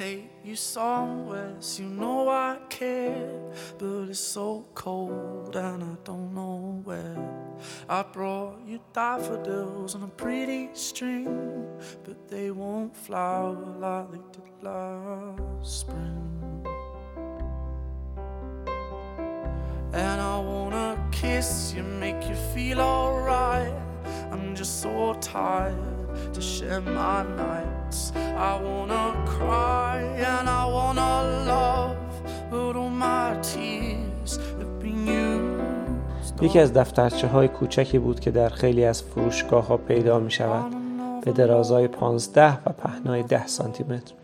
take you somewhere, so you know I care. But it's so cold and I don't know where. I brought you daffodils on a pretty string, but they won't flower like they did last spring. And I wanna kiss you, make you feel alright. I'm just so tired to share my nights. I wanna cry and I wanna love, but all my tears have been used. یکی از دفترچه های کوچکی بود که در خیلی از فروشگاه ها پیدا می شود به درازای 15 و پهنای 10 سانتی متر.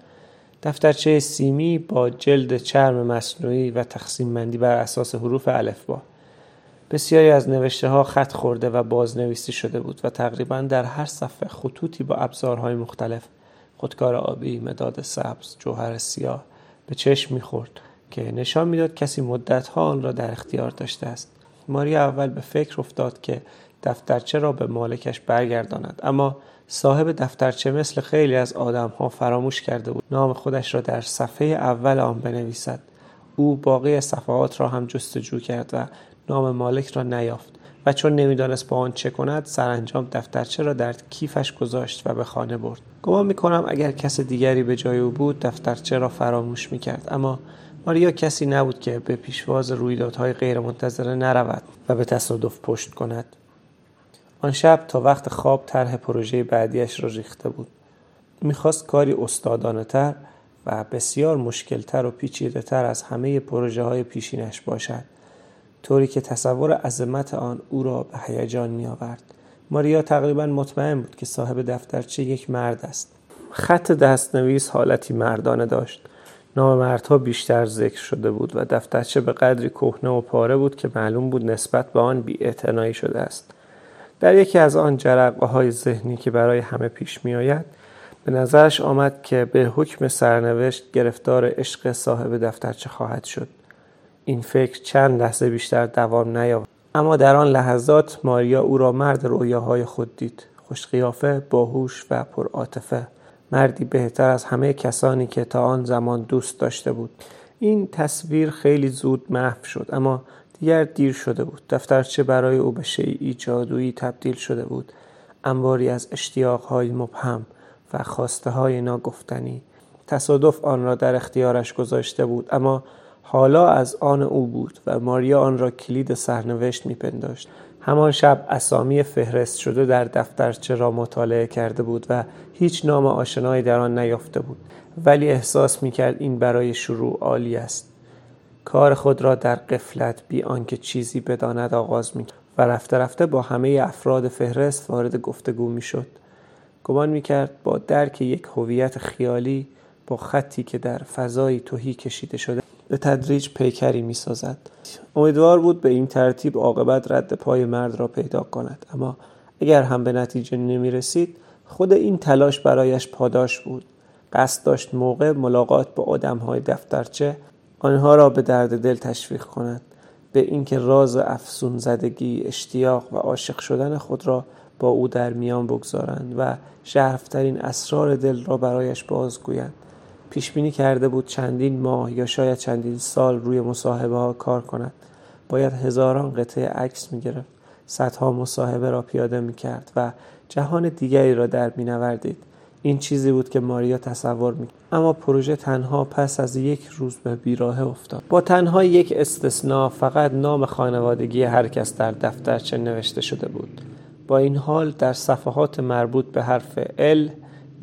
دفترچه سیمی با جلد چرم مصنوعی و تقسیم بندی بر اساس حروف الفبا. بسیاری از نوشته ها خط خورده و بازنویسی شده بود و تقریبا در هر صفحه خطوطی با ابزارهای مختلف. خودکار آبی، مداد سبز، جوهر سیاه به چشم می‌خورد که نشان می‌داد کسی مدتها آن را در اختیار داشته است. ماریا اول به فکر افتاد که دفترچه را به مالکش برگرداند اما صاحب دفترچه مثل خیلی از آدمها فراموش کرده بود. نام خودش را در صفحه اول آن بنویسد. او باقی صفحات را هم جستجو کرد و نام مالک را نیافت و چون نمی‌دانست با آن چه کند سرانجام دفترچه را در کیفش گذاشت و به خانه برد. گمان می‌کنم اگر کس دیگری به جای او بود دفترچه را فراموش می‌کرد. اما ماریا کسی نبود که به پیشواز رویدادهای غیرمنتظره نرود و به تصادف پشت کند. آن شب تا وقت خواب طرح پروژه بعدیش را ریخته بود. می‌خواست کاری استادانه تر و بسیار مشکلتر و پیچیده تر از همه پروژه های پیشینش باشد. طوری که تصور عظمت آن او را به هیجان می آورد. ماریا تقریبا مطمئن بود که صاحب دفترچه یک مرد است. خط دستنویس حالتی مردانه داشت. نام مردها بیشتر ذکر شده بود و دفترچه به قدری کهنه و پاره بود که معلوم بود نسبت به آن بی شده است. در یکی از آن جرقه های ذهنی که برای همه پیش می آید به نظرش آمد که به حکم سرنوشت گرفتار عشق صاحب دفترچه خواهد شد. این فکر چند لحظه بیشتر دوام نیاورد. اما در آن لحظات ماریا او را مرد رویاهای خود دید. خوش قیافه باهوش و پرعاطفه. مردی بهتر از همه کسانی که تا آن زمان دوست داشته بود. این تصویر خیلی زود محو شد اما دیگر دیر شده بود. دفترچه برای او به شیعی جادویی تبدیل شده بود. انباری از اشتیاقهای مبهم و خواسته های ناگفتنی. تصادف آن را در اختیارش گذاشته بود اما حالا از آن او بود و ماریا آن را کلید سرنوشت میپنداشت. همان شب اسامی فهرست شده در دفترچه را مطالعه کرده بود و هیچ نام آشنایی در آن نیافته بود. ولی احساس می‌کرد این برای شروع عالی است. کار خود را در قفلت بی آنکه چیزی بداند آغاز می‌کرد و رفته رفته با همه افراد فهرست وارد گفتگو می‌شد. گمان می‌کرد با درک یک هویت خیالی با خطی که در فضایی توهی کشیده شده به تدریج پیکری می سازد. امیدوار بود به این ترتیب عاقبت رد پای مرد را پیدا کند. اما اگر هم به نتیجه نمی رسید خود این تلاش برایش پاداش بود. قصد داشت موقع ملاقات با آدم های دفترچه آنها را به درد دل تشویق کند. به اینکه راز افسون زدگی اشتیاق و عاشق شدن خود را با او در میان بگذارند و شرفترین اسرار دل را برایش بازگویند. پیش بینی کرده بود چندین ماه یا شاید چندین سال روی مصاحبه ها کار کند. باید هزاران قطعه عکس می گرفت صدها مصاحبه را پیاده می کرد و جهان دیگری را در می نوردید. این چیزی بود که ماریا تصور می اما پروژه تنها پس از یک روز به بیراه افتاد. با تنها یک استثنا فقط نام خانوادگی هر کس در دفترچه نوشته شده بود. با این حال در صفحات مربوط به حرف ال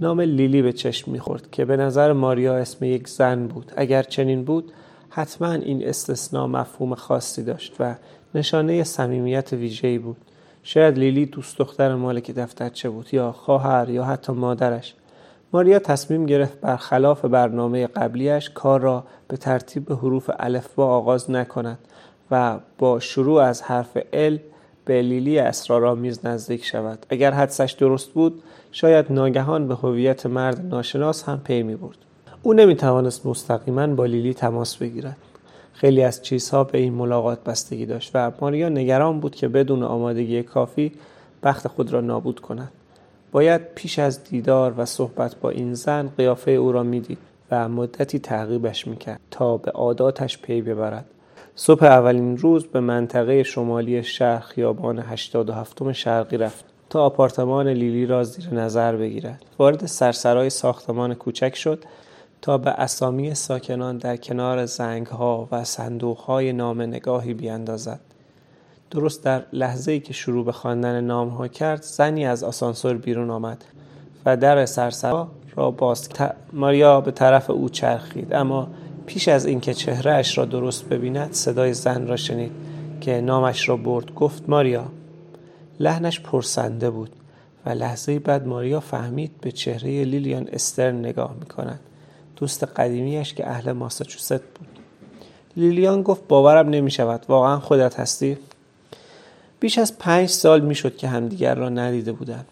نام لیلی به چشم می‌خورد که به نظر ماریا اسم یک زن بود. اگر چنین بود حتما این استثنا مفهوم خاصی داشت و نشانه صمیمیت ویژه‌ای بود. شاید لیلی دوست دختر مالک دفترچه بود یا خواهر یا حتی مادرش. ماریا تصمیم گرفت برخلاف برنامه قبلیش کار را به ترتیب حروف الفبا آغاز نکند و با شروع از حرف ال به لیلی اسرارآمیز نزدیک شود اگر حدسش درست بود شاید ناگهان به هویت مرد ناشناس هم پی می برد. او نمی توانست مستقیما با لیلی تماس بگیرد. خیلی از چیزها به این ملاقات بستگی داشت و ماریا نگران بود که بدون آمادگی کافی بخت خود را نابود کند. باید پیش از دیدار و صحبت با این زن قیافه او را می‌دید و مدتی تعقیبش می‌کرد تا به عاداتش پی ببرد صبح اولین روز به منطقه شمالی شهر خیابان 87 شرقی رفت تا آپارتمان لیلی را زیر نظر بگیرد. وارد سرسرای ساختمان کوچک شد تا به اسامی ساکنان در کنار زنگها و صندوقهای نام نگاهی بیاندازد. درست در لحظه ای که شروع به خواندن نام ها کرد زنی از آسانسور بیرون آمد و در سرسرا را باز ماریا به طرف او چرخید اما پیش از اینکه چهرهش را درست ببیند صدای زن را شنید که نامش را برد گفت ماریا. لحنش پرسنده بود و لحظه بعد ماریا فهمید به چهره لیلیان استرن نگاه می کند دوست قدیمیش که اهل ماساچوست بود. لیلیان گفت باورم نمی شود واقعا خودت هستی؟ بیش از پنج سال می‌شد که همدیگر را ندیده بودند.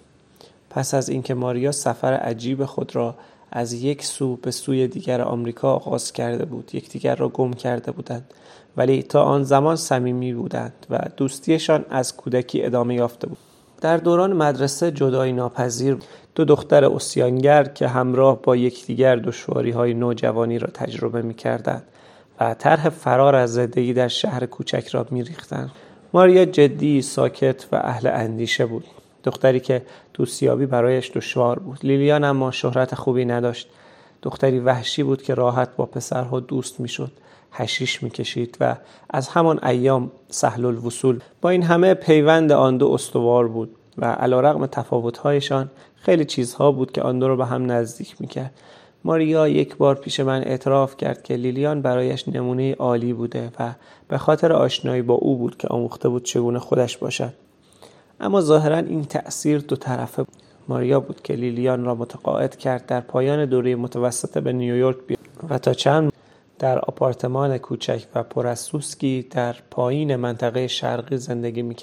پس از اینکه ماریا سفر عجیب خود را از یک سو به سوی دیگر آمریکا آغاز کرده بود یکدیگر را گم کرده بودند ولی تا آن زمان صمیمی بودند و دوستیشان از کودکی ادامه یافته بود در دوران مدرسه جدایی ناپذیر دو دختر اسیانگر که همراه با یکدیگر دشواری های نوجوانی را تجربه می کردند و طرح فرار از زندگی در شهر کوچک را می ریختند. ماریا جدی، ساکت و اهل اندیشه بود. دختری که دوستیابی برایش دشوار بود. لیلیان اما شهرت خوبی نداشت. دختری وحشی بود که راحت با پسرها دوست می‌شد. هشیش می‌کشید و از همان ایام سهل الوصول با این همه پیوند آن دو استوار بود و علا رقم تفاوتهایشان خیلی چیزها بود که آن دو را به هم نزدیک می‌کرد ماریا یک بار پیش من اعتراف کرد که لیلیان برایش نمونه عالی بوده و به خاطر آشنایی با او بود که آموخته بود چگونه خودش باشد اما ظاهرا این تأثیر دو طرفه بود. ماریا بود که لیلیان را متقاعد کرد در پایان دوره متوسطه به نیویورک بیاد و تا چند در آپارتمان کوچک و پر از سوسکی در پایین منطقه شرقی زندگی می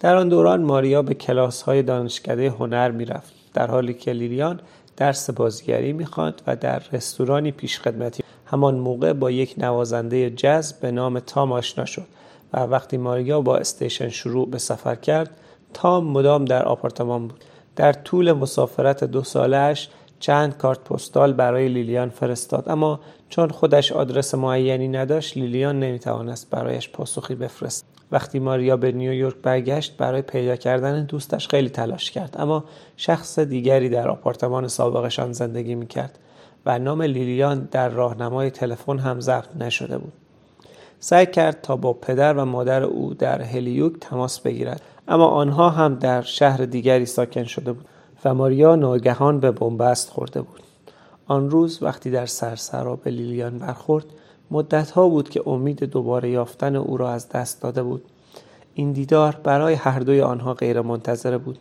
در آن دوران ماریا به کلاس های دانشکده هنر می رفت در حالی که لیلیان درس بازیگری می‌خواند و در رستورانی پیشخدمتی همان موقع با یک نوازنده جز به نام تام آشنا شد و وقتی ماریا با استیشن شروع به سفر کرد تام مدام در آپارتمان بود. در طول مسافرت دو سالش چند کارت پستال برای لیلیان فرستاد. اما چون خودش آدرس معینی نداشت لیلیان نمی‌توانست برایش پاسخی بفرست. وقتی ماریا به نیویورک برگشت برای پیدا کردن دوستش خیلی تلاش کرد. اما شخص دیگری در آپارتمان سابقشان زندگی می‌کرد و نام لیلیان در راهنمای تلفن هم ضبط نشده بود. سعی کرد تا با پدر و مادر او در هلیوک تماس بگیرد. اما آنها هم در شهر دیگری ساکن شده بود و ماریا ناگهان به بنبست خورده بود. آن روز وقتی در سرسرا به لیلیان برخورد مدتها بود که امید دوباره یافتن او را از دست داده بود. این دیدار برای هر دوی آنها غیر منتظره بود.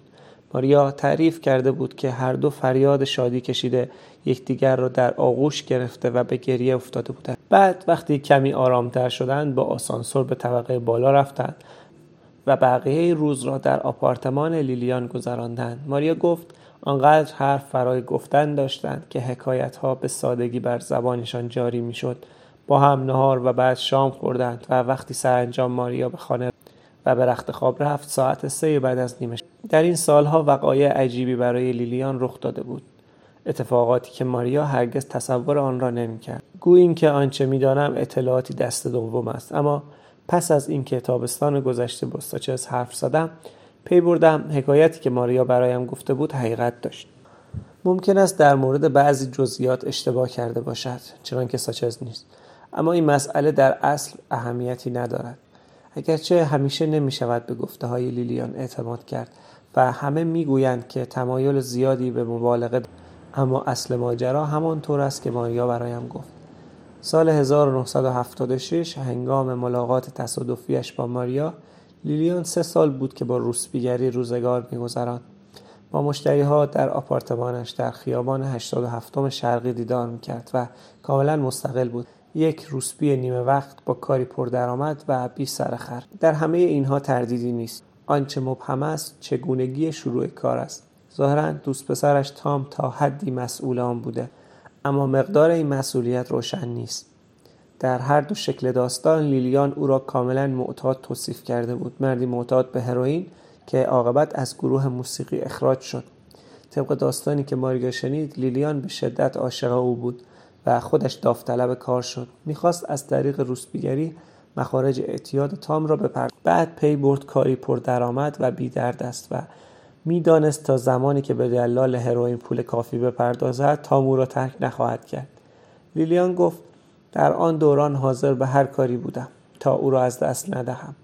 ماریا تعریف کرده بود که هر دو فریاد شادی کشیده یکدیگر را در آغوش گرفته و به گریه افتاده بودند. بعد وقتی کمی آرامتر شدند با آسانسور به طبقه بالا رفتند و بقیه روز را در آپارتمان لیلیان گذراندند. ماریا گفت آنقدر حرف فرای گفتن داشتند که حکایت ها به سادگی بر زبانشان جاری می‌شد. با هم نهار و بعد شام خوردند و وقتی سرانجام ماریا به خانه و به رخت خواب رفت ساعت سه بعد از نیمه در این سالها وقایع عجیبی برای لیلیان رخ داده بود. اتفاقاتی که ماریا هرگز تصور آن را نمی‌کرد. گویی اینکه آنچه می‌دانم اطلاعاتی دست دوم است. اما پس از اینکه تابستان گذشته با ساچز حرف زدم پی بردم حکایتی که ماریا برایم گفته بود حقیقت داشت. ممکن است در مورد بعضی جزئیات اشتباه کرده باشد چنانکه ساچز نیست. اما این مسئله در اصل اهمیتی ندارد. اگرچه همیشه نمی شود به گفته های لیلیان اعتماد کرد و همه می‌گویند که تمایل زیادی به مبالغه اما اصل ماجرا همان طور است که ماریا برایم گفت. سال 1976 هنگام ملاقات تصادفیش با ماریا لیلیان سه سال بود که با روسپیگری روزگار میگذراند. با مشتری ها در آپارتمانش در خیابان 87 شرقی دیدار می‌کرد و کاملا مستقل بود. یک روسبی نیمه وقت با کاری پردرآمد و بی سرخر در همه اینها تردیدی نیست. آنچه مبهم است چگونگی شروع کار است. ظاهرا دوست پسرش تام تا حدی مسئول آن بوده اما مقدار این مسئولیت روشن نیست. در هر دو شکل داستان لیلیان او را کاملا معتاد توصیف کرده بود. مردی معتاد به هروئین که عاقبت از گروه موسیقی اخراج شد. طبق داستانی که ماریا شنید لیلیان به شدت عاشق او بود. و خودش داوطلب کار شد. می‌خواست از طریق روسبیگری مخارج اعتیاد تام را بپرد. بعد پی برد کاری پردرآمد و بیدرد است و می‌دانست تا زمانی که به دلال هروئین پول کافی بپردازد تام او را ترک نخواهد کرد. لیلیان گفت در آن دوران حاضر به هر کاری بودم تا او را از دست ندهم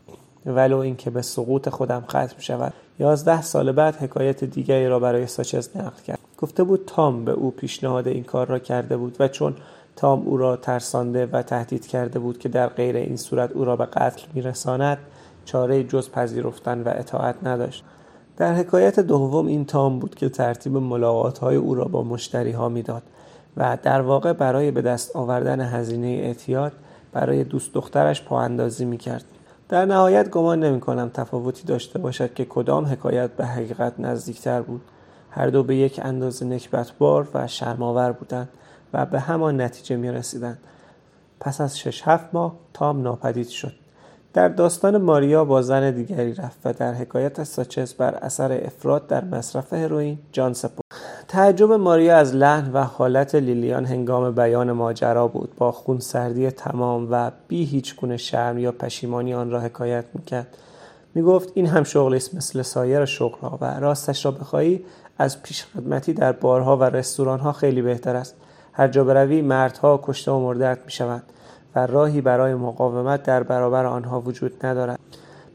ولو اینکه به سقوط خودم ختم شود. یازده سال بعد حکایت دیگری را برای ساچز نقل کرد. گفته بود تام به او پیشنهاد این کار را کرده بود و چون تام او را ترسانده و تهدید کرده بود که در غیر این صورت او را به قتل میرساند چاره جز پذیرفتن و اطاعت نداشت در حکایت دوم این تام بود که ترتیب ملاقات های او را با مشتری ها می‌داد و در واقع برای به دست آوردن هزینه اعتیاد برای دوست دخترش پا اندازی می کرد. در نهایت گمان نمی کنم تفاوتی داشته باشد که کدام حکایت به حقیقت نزدیکتر بود هر دو به یک اندازه نکبتبار و شرماور بودند و به همان نتیجه می رسیدند. پس از شش هفت ماه تام ناپدید شد. در داستان ماریا با زن دیگری رفت و در حکایت ساچز بر اثر افراد در مصرف هروئین جان سپرد تعجب ماریا از لحن و حالت لیلیان هنگام بیان ماجرا بود. با خونسردی تمام و بی هیچ گونه شرم یا پشیمانی آن را حکایت می‌کرد. می‌گفت این هم شغلی است مثل سایر شغلها و راستش را بخواهی از پیشخدمتی در بارها و رستورانها خیلی بهتر است. هر جا بروی مردها کشته و مردت می‌شوند و راهی برای مقاومت در برابر آنها وجود ندارد.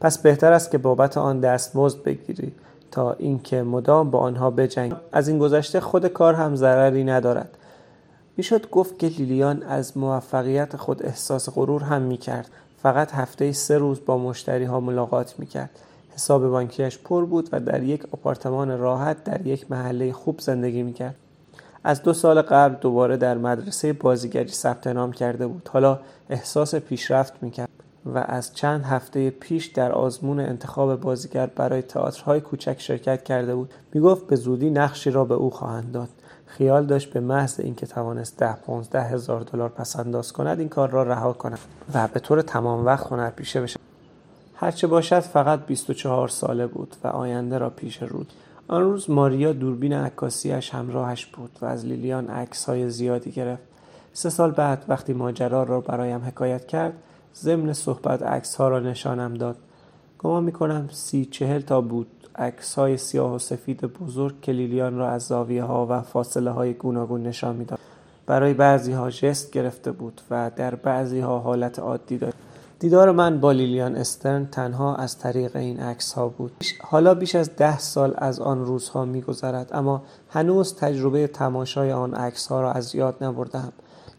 پس بهتر است که بابت آن دستمزد بگیری تا اینکه مدام با آنها بجنگ از این گذشته خود کار هم ضرری ندارد. می‌شد گفت که لیلیان از موفقیت خود احساس غرور هم می‌کرد. فقط هفته سه روز با مشتری ها ملاقات می‌کرد. حساب بانکیش پر بود و در یک آپارتمان راحت در یک محله خوب زندگی می‌کرد. از دو سال قبل دوباره در مدرسه بازیگری ثبت نام کرده بود. حالا احساس پیشرفت می‌کرد و از چند هفته پیش در آزمون انتخاب بازیگر برای تئاترهای کوچک شرکت کرده بود. می‌گفت به زودی نقشی را به او خواهند داد. خیال داشت به محض اینکه توانست ده پانزده هزار دلار پس انداز کند این کار را رها کند و به طور تمام وقت پیشه بشه. هرچه باشد فقط 24 ساله بود و آینده را پیش رود. آن روز ماریا دوربین عکاسیش همراهش بود و از لیلیان های زیادی گرفت. سه سال بعد وقتی ماجرا را برایم حکایت کرد ضمن صحبت ها را نشانم داد. گمان می‌کنم سی چهل تا بود عکس های سیاه و سفید بزرگ که لیلیان را از زاویه ها و فاصله های گوناگون نشان می‌داد. برای بعضی ها جست گرفته بود و در بعضی ها حالت عادی داشت. دیدار من با لیلیان استرن تنها از طریق این عکس ها بود. حالا بیش از ده سال از آن روزها میگذرد اما هنوز تجربه تماشای آن عکس ها را از یاد نبردم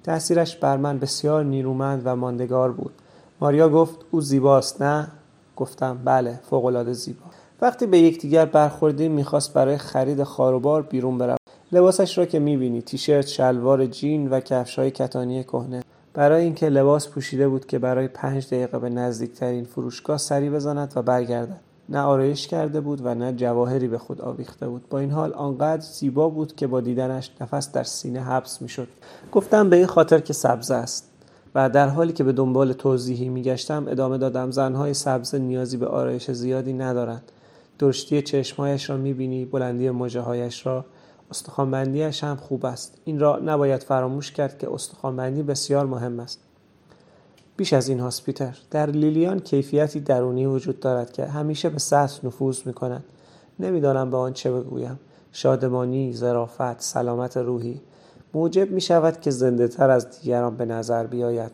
تاثیرش بر من بسیار نیرومند و ماندگار بود. ماریا گفت او زیباست نه؟ گفتم بله فوقالعاده زیبا. وقتی به یکدیگر برخوردیم می‌خواست برای خرید خاروبار بیرون برود لباسش را که می‌بینی تیشرت شلوار جین و کفش های کتانی کهنه. برای اینکه لباس پوشیده بود که برای پنج دقیقه به نزدیکترین فروشگاه سری بزند و برگردد. نه آرایش کرده بود و نه جواهری به خود آویخته بود. با این حال آنقدر زیبا بود که با دیدنش نفس در سینه حبس می‌شد. گفتم به این خاطر که سبز است. و در حالی که به دنبال توضیحی میگشتم ادامه دادم زنهای سبز نیازی به آرایش زیادی ندارند. درشتی چشمهایش را می‌بینی بلندی مجه را. استخوانبندیش هم خوب است. این را نباید فراموش کرد که استخوانبندی بسیار مهم است. بیش از این هاسپیتر در لیلیان کیفیتی درونی وجود دارد که همیشه به سطح نفوذ می کند نمی‌دانم به آن چه بگویم. شادمانی ظرافت سلامت روحی. موجب می شود که زنده تر از دیگران به نظر بیاید.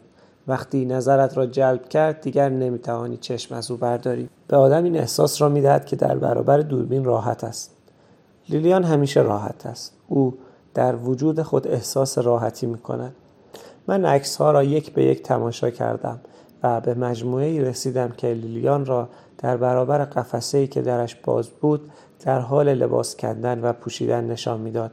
وقتی نظرت را جلب کرد دیگر نمی‌توانی چشم از او برداری. به آدم این احساس را می‌دهد که در برابر دوربین راحت است. لیلیان همیشه راحت است او در وجود خود احساس راحتی می کند من عکس ها را یک به یک تماشا کردم و به مجموعه رسیدم که لیلیان را در برابر قفسه ای که درش باز بود در حال لباس کندن و پوشیدن نشان می‌داد.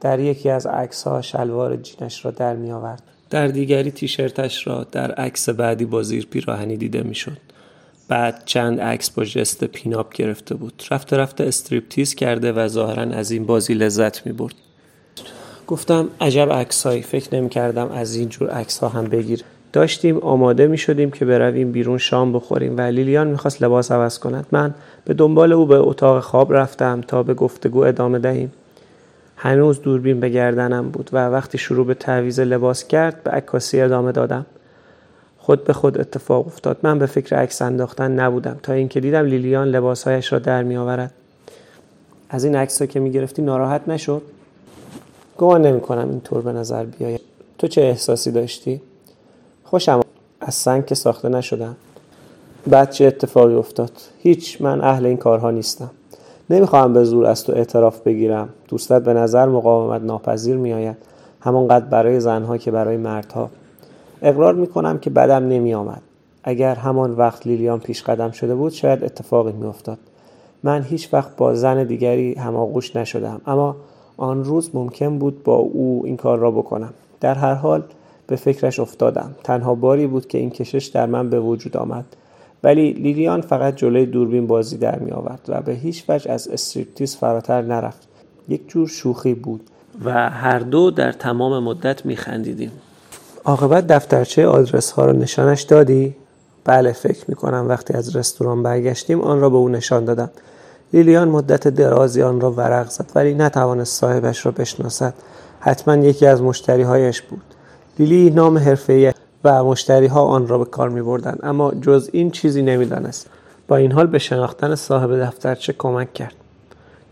در یکی از عکس ها شلوار جینش را در می آورد. در دیگری تیشرتش را در عکس بعدی با زیر پیراهنی دیده می‌شد. بعد چند عکس با جست پیناپ گرفته بود. رفته رفته استریپتیز کرده و ظاهرا از این بازی لذت می برد گفتم عجب عکسایی فکر نمی کردم از این جور عکس ها هم بگیر. داشتیم آماده می شدیم که برویم بیرون شام بخوریم و لیلیان می‌خواست لباس عوض کند. من به دنبال او به اتاق خواب رفتم تا به گفتگو ادامه دهیم. هنوز دوربین به گردنم بود و وقتی شروع به تعویز لباس کرد به عکاسی ادامه دادم. خود به خود اتفاق افتاد. من به فکر عکس انداختن نبودم تا اینکه دیدم لیلیان لباسهایش را در می آورد از این عکس که می گرفتی ناراحت نشد گمان نمی کنم اینطور به نظر بیاید تو چه احساسی داشتی؟ خوشم از سنگ که ساخته نشدم. بعد چه اتفاقی افتاد؟ هیچ من اهل این کارها نیستم. نمی‌خواهم به زور از تو اعتراف بگیرم. دوستت به نظر مقاومت ناپذیر میآید. همانقدر برای زنها که برای مردها. اقرار می‌کنم که بدم نمی آمد. اگر همان وقت لیلیان پیش قدم شده بود شاید اتفاقی میافتاد. من هیچ وقت با زن دیگری هماغوش نشدم اما آن روز ممکن بود با او این کار را بکنم. در هر حال به فکرش افتادم. تنها باری بود که این کشش در من به وجود آمد. ولی لیلیان فقط جلوی دوربین بازی در می آورد و به هیچ وجه از استریپتیز فراتر نرفت. یک جور شوخی بود. و هر دو در تمام مدت می خندیدیم عاقبت دفترچه آدرس ها را نشانش دادی؟ بله فکر می کنم وقتی از رستوران برگشتیم آن را به او نشان دادم. لیلیان مدت درازی آن را ورق زد ولی نتوانست صاحبش را بشناسد. حتما یکی از مشتریهایش بود. لیلی نام حرفه‌ای و مشتری ها آن را به کار می بردن. اما جز این چیزی نمی‌دانست. با این حال به شناختن صاحب دفترچه کمک کرد.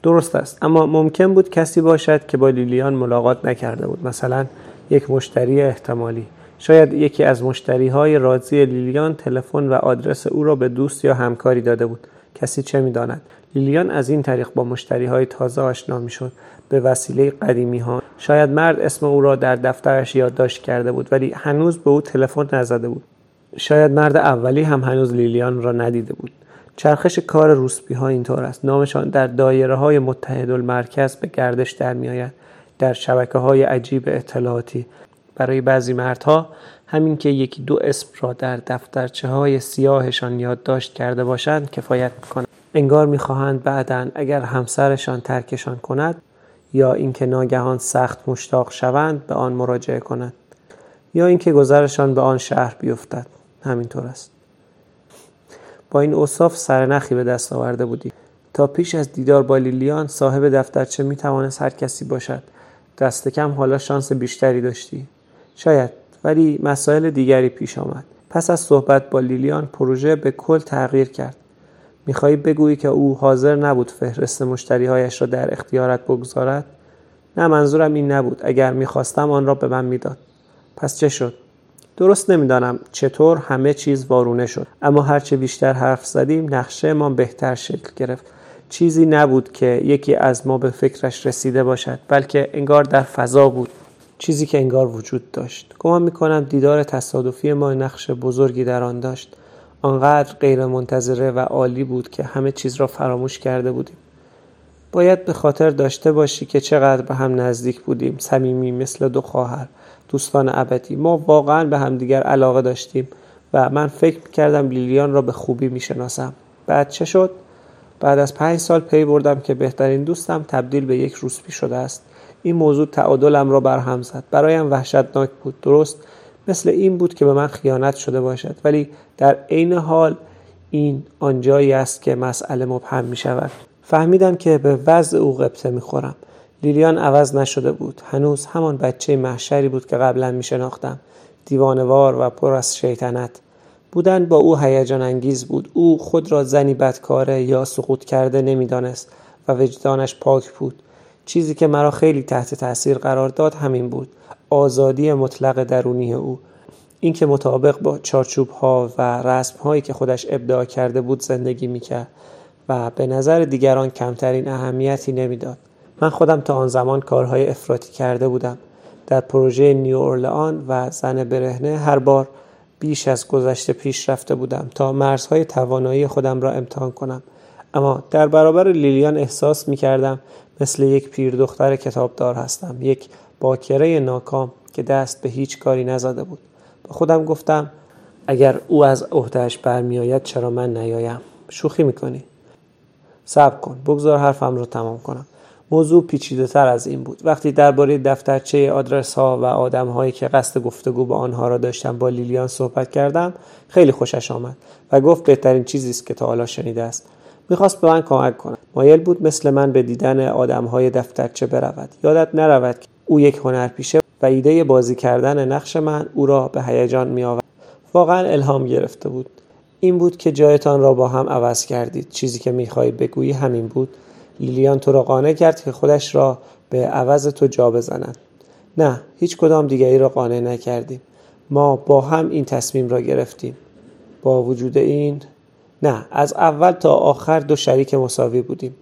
درست است اما ممکن بود کسی باشد که با لیلیان ملاقات نکرده بود. مثلا یک مشتری احتمالی. شاید یکی از مشتری های راضی لیلیان تلفن و آدرس او را به دوست یا همکاری داده بود. کسی چه می‌داند؟ لیلیان از این طریق با مشتری های تازه آشنا می شد به وسیله قدیمی ها شاید مرد اسم او را در دفترش یادداشت کرده بود ولی هنوز به او تلفن نزده بود. شاید مرد اولی هم هنوز لیلیان را ندیده بود. چرخش کار روسپی ها اینطور است. نامشان در دایره های متحد المرکز به گردش در می آید در شبکه های عجیب اطلاعاتی. برای بعضی مردها همین که یکی دو اسم را در دفترچه های سیاهشان یادداشت کرده باشند کفایت می‌کنند. انگار می‌خواهند بعدا اگر همسرشان ترکشان کند یا اینکه ناگهان سخت مشتاق شوند به آن مراجعه کنند. یا اینکه گذرشان به آن شهر بیفتد. همینطور است. با این اوصاف سرنخی به دست آورده بودی تا پیش از دیدار با لیلیان صاحب دفترچه می توانست هر کسی باشد. دست کم حالا شانس بیشتری داشتی. شاید ولی مسائل دیگری پیش آمد. پس از صحبت با لیلیان پروژه به کل تغییر کرد. می‌خواهی بگویی که او حاضر نبود فهرست مشتریهایش را در اختیارت بگذارد؟ نه منظورم این نبود. اگر می‌خواستم آن را به من می‌داد. پس چه شد؟ درست نمی‌دانم چطور همه چیز وارونه شد. اما هرچه بیشتر حرف زدیم نقشه ما بهتر شکل گرفت. چیزی نبود که یکی از ما به فکرش رسیده باشد بلکه انگار در فضا بود چیزی که انگار وجود داشت. گمان می‌کنم دیدار تصادفی ما نقش بزرگی در آن داشت. آنقدر غیر منتظره و عالی بود که همه چیز را فراموش کرده بودیم. باید به خاطر داشته باشی که چقدر به هم نزدیک بودیم صمیمی مثل دو خواهر دوستان ابدی. ما واقعا به همدیگر علاقه داشتیم و من فکر کردم لیلیان را به خوبی می‌شناسم. بعد چه شد؟ بعد از پنج سال پی بردم که بهترین دوستم تبدیل به یک روسپی شده است. این موضوع تعادلم را برهم زد. برایم وحشتناک بود. درست مثل این بود که به من خیانت شده باشد. ولی در عین حال این آنجایی است که مسئله مبهم می شود. فهمیدم که به وضع او قبطه می خورم. لیلیان عوض نشده بود. هنوز همان بچه محشری بود که قبلا می شناختم. دیوانوار و پر از شیطنت. بودن با او هیجان انگیز بود. او خود را زنی بدکاره یا سقوط کرده نمی‌دانست و وجدانش پاک بود. چیزی که مرا خیلی تحت تاثیر قرار داد همین بود. آزادی مطلق درونی او. اینکه مطابق با چارچوب ها و رسم هایی که خودش ابداع کرده بود زندگی می‌کرد و به نظر دیگران کمترین اهمیتی نمی‌داد. من خودم تا آن زمان کارهای افراطی کرده بودم. در پروژه نیو اورلان و زن برهنه هر بار بیش از گذشته پیش رفته بودم تا مرزهای توانایی خودم را امتحان کنم. اما در برابر لیلیان احساس می کردم مثل یک پیر دختر کتابدار هستم یک باکره ناکام که دست به هیچ کاری نزده بود. با خودم گفتم اگر او از عهدهش برمیآید چرا من نیایم؟ شوخی می‌کنی؟ صبر کن بگذار حرفم رو تمام کنم. موضوع پیچیده تر از این بود. وقتی درباره دفترچه آدرس ها و آدم هایی که قصد گفتگو با آنها را داشتم با لیلیان صحبت کردم خیلی خوشش آمد و گفت بهترین چیزی است که تا حالا شنیده است. می‌خواست به من کمک کند. مایل بود مثل من به دیدن آدمهای دفترچه برود. یادت نرود که او یک هنرپیشه و ایده بازی کردن نقش من او را به هیجان میآورد. واقعا الهام گرفته بود. این بود که جایتان را با هم عوض کردید. چیزی که می‌خواهی بگویی همین بود. لیلیان تو را قانع کرد که خودش را به عوض تو جا بزند نه هیچ کدام دیگری را قانع نکردیم. ما با هم این تصمیم را گرفتیم. با وجود این نه از اول تا آخر دو شریک مساوی بودیم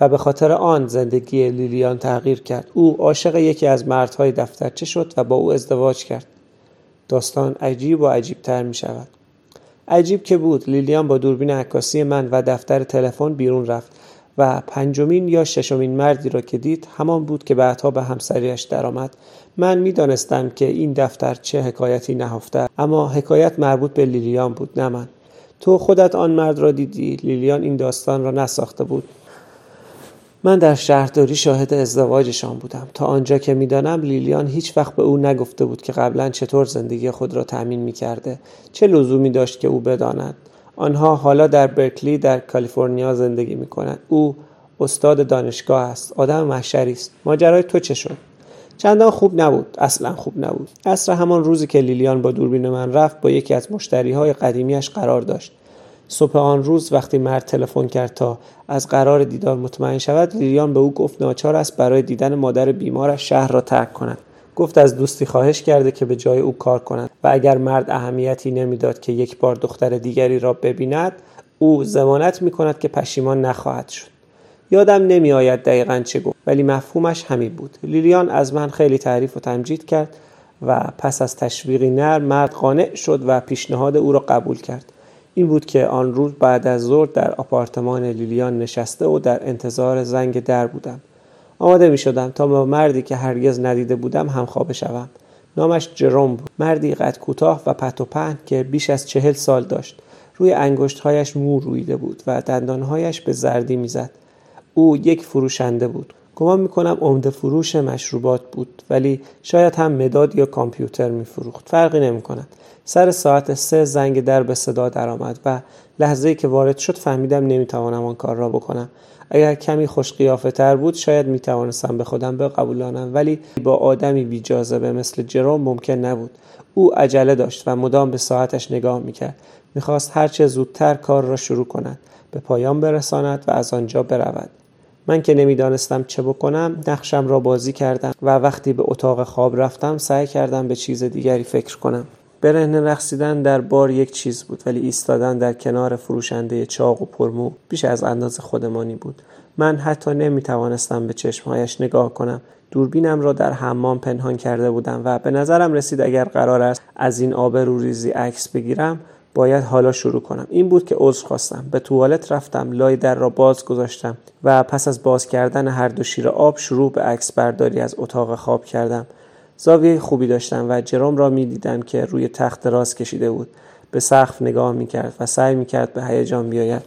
و به خاطر آن زندگی لیلیان تغییر کرد. او عاشق یکی از مردهای دفترچه شد و با او ازدواج کرد. داستان عجیب و عجیب تر می شود عجیب که بود لیلیان با دوربین عکاسی من و دفتر تلفن بیرون رفت. و پنجمین یا ششمین مردی را که دید همان بود که بعدها به همسریش درآمد. من می‌دانستم که این دفتر چه حکایتی نهفته اما حکایت مربوط به لیلیان بود نه من. تو خودت آن مرد را دیدی؟ لیلیان این داستان را نساخته بود. من در شهرداری شاهد ازدواجشان بودم. تا آنجا که می‌دانم لیلیان هیچ وقت به او نگفته بود که قبلا چطور زندگی خود را تأمین می کرده چه لزومی داشت که او بداند؟ آنها حالا در برکلی در کالیفرنیا زندگی می کنند او استاد دانشگاه است. آدم محشری است. ماجرای تو چه شد؟ چندان خوب نبود. اصلا خوب نبود. اصر همان روزی که لیلیان با دوربین من رفت با یکی از مشتری های قدیمیش قرار داشت. صبح آن روز وقتی مرد تلفن کرد تا از قرار دیدار مطمئن شود لیلیان به او گفت ناچار است برای دیدن مادر بیمارش شهر را ترک کند. گفت از دوستی خواهش کرده که به جای او کار کند و اگر مرد اهمیتی نمی‌داد که یک بار دختر دیگری را ببیند او زمانت می کند که پشیمان نخواهد شد. یادم نمی آید دقیقا چه گفت ولی مفهومش همین بود. لیلیان از من خیلی تعریف و تمجید کرد و پس از تشویقی نر مرد قانع شد و پیشنهاد او را قبول کرد. این بود که آن روز بعد از ظهر در آپارتمان لیلیان نشسته و در انتظار زنگ در بودم. آماده می شدم تا با مردی که هرگز ندیده بودم هم خوابه شوم. نامش جروم بود. مردی قد کوتاه و پت و پهن که بیش از چهل سال داشت. روی انگشتهایش مو رویده بود و دندانهایش به زردی می‌زد. او یک فروشنده بود. گمان می‌کنم عمده فروش مشروبات بود ولی شاید هم مداد یا کامپیوتر میفروخت. فرقی نمی‌کند. سر ساعت سه زنگ در به صدا درآمد و لحظه ای که وارد شد فهمیدم نمی‌توانم آن کار را بکنم. اگر کمی خوش قیافه تر بود شاید می توانستم به خودم بقبولانم. ولی با آدمی بی جاذبه مثل جروم ممکن نبود. او عجله داشت و مدام به ساعتش نگاه می‌کرد. می‌خواست هرچه زودتر کار را شروع کند به پایان برساند و از آنجا برود. من که نمی‌دانستم چه بکنم نقشم را بازی کردم و وقتی به اتاق خواب رفتم سعی کردم به چیز دیگری فکر کنم. برهنه رقصیدن در بار یک چیز بود ولی ایستادن در کنار فروشنده چاق و پرمو بیش از انداز خودمانی بود. من حتی نمی توانستم به چشمهایش نگاه کنم. دوربینم را در حمام پنهان کرده بودم و به نظرم رسید اگر قرار است از این آب ریزی عکس بگیرم باید حالا شروع کنم. این بود که عذر خواستم. به توالت رفتم لای در را باز گذاشتم و پس از باز کردن هر دو شیر آب شروع به عکس برداری از اتاق خواب کردم. زاویه خوبی داشتم و جرام را می دیدم که روی تخت راست کشیده بود. به سقف نگاه می کرد و سعی می کرد به هیجان بیاید.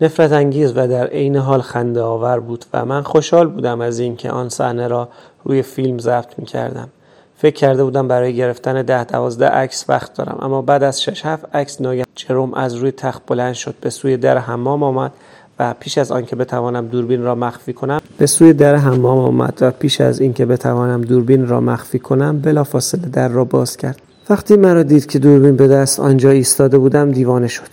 نفرت انگیز و در عین حال خنده آور بود و من خوشحال بودم از اینکه آن صحنه را روی فیلم ضبط می کردم فکر کرده بودم برای گرفتن ده دوازده عکس وقت دارم اما بعد از شش هفت عکس ناگهان جروم از روی تخت بلند شد به سوی در حمام آمد و پیش از آنکه بتوانم دوربین را مخفی کنم به سوی در حمام آمد و پیش از اینکه بتوانم دوربین را مخفی کنم بلافاصله در را باز کرد. وقتی مرا دید که دوربین به دست آنجا ایستاده بودم دیوانه شد.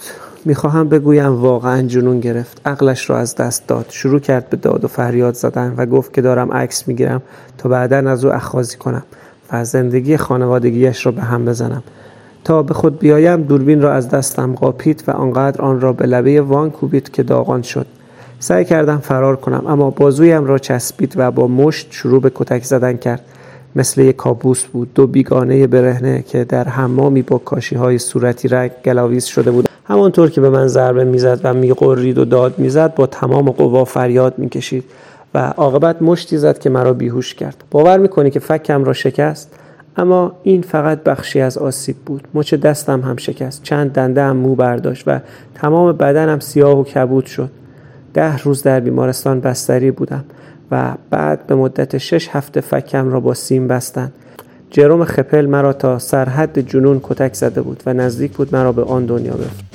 می‌خواهم بگویم واقعا جنون گرفت. عقلش را از دست داد. شروع کرد به داد و فریاد زدن و گفت که دارم عکس می‌گیرم تا بعدا از او اخاذی کنم و زندگی خانوادگیش را به هم بزنم. تا به خود بیایم دوربین را از دستم قاپید و آنقدر آن را به لبه وان کوبید که داغان شد. سعی کردم فرار کنم اما بازویم را چسبید و با مشت شروع به کتک زدن کرد. مثل یک کابوس بود دو بیگانه برهنه که در حمامی با کاشی های صورتی رنگ گلاویز شده بود. همانطور که به من ضربه می‌زد و میقرید و داد می‌زد با تمام قوا فریاد می‌کشید و عاقبت مشتی زد که مرا بیهوش کرد. باور می‌کنی که فکم را شکست؟ اما این فقط بخشی از آسیب بود. مچ دستم هم شکست. چند دنده هم مو برداشت و تمام بدنم سیاه و کبود شد. ده روز در بیمارستان بستری بودم و بعد به مدت شش هفته فکم را با سیم بستند جروم خپل مرا تا سرحد جنون کتک زده بود و نزدیک بود مرا به آن دنیا بفرد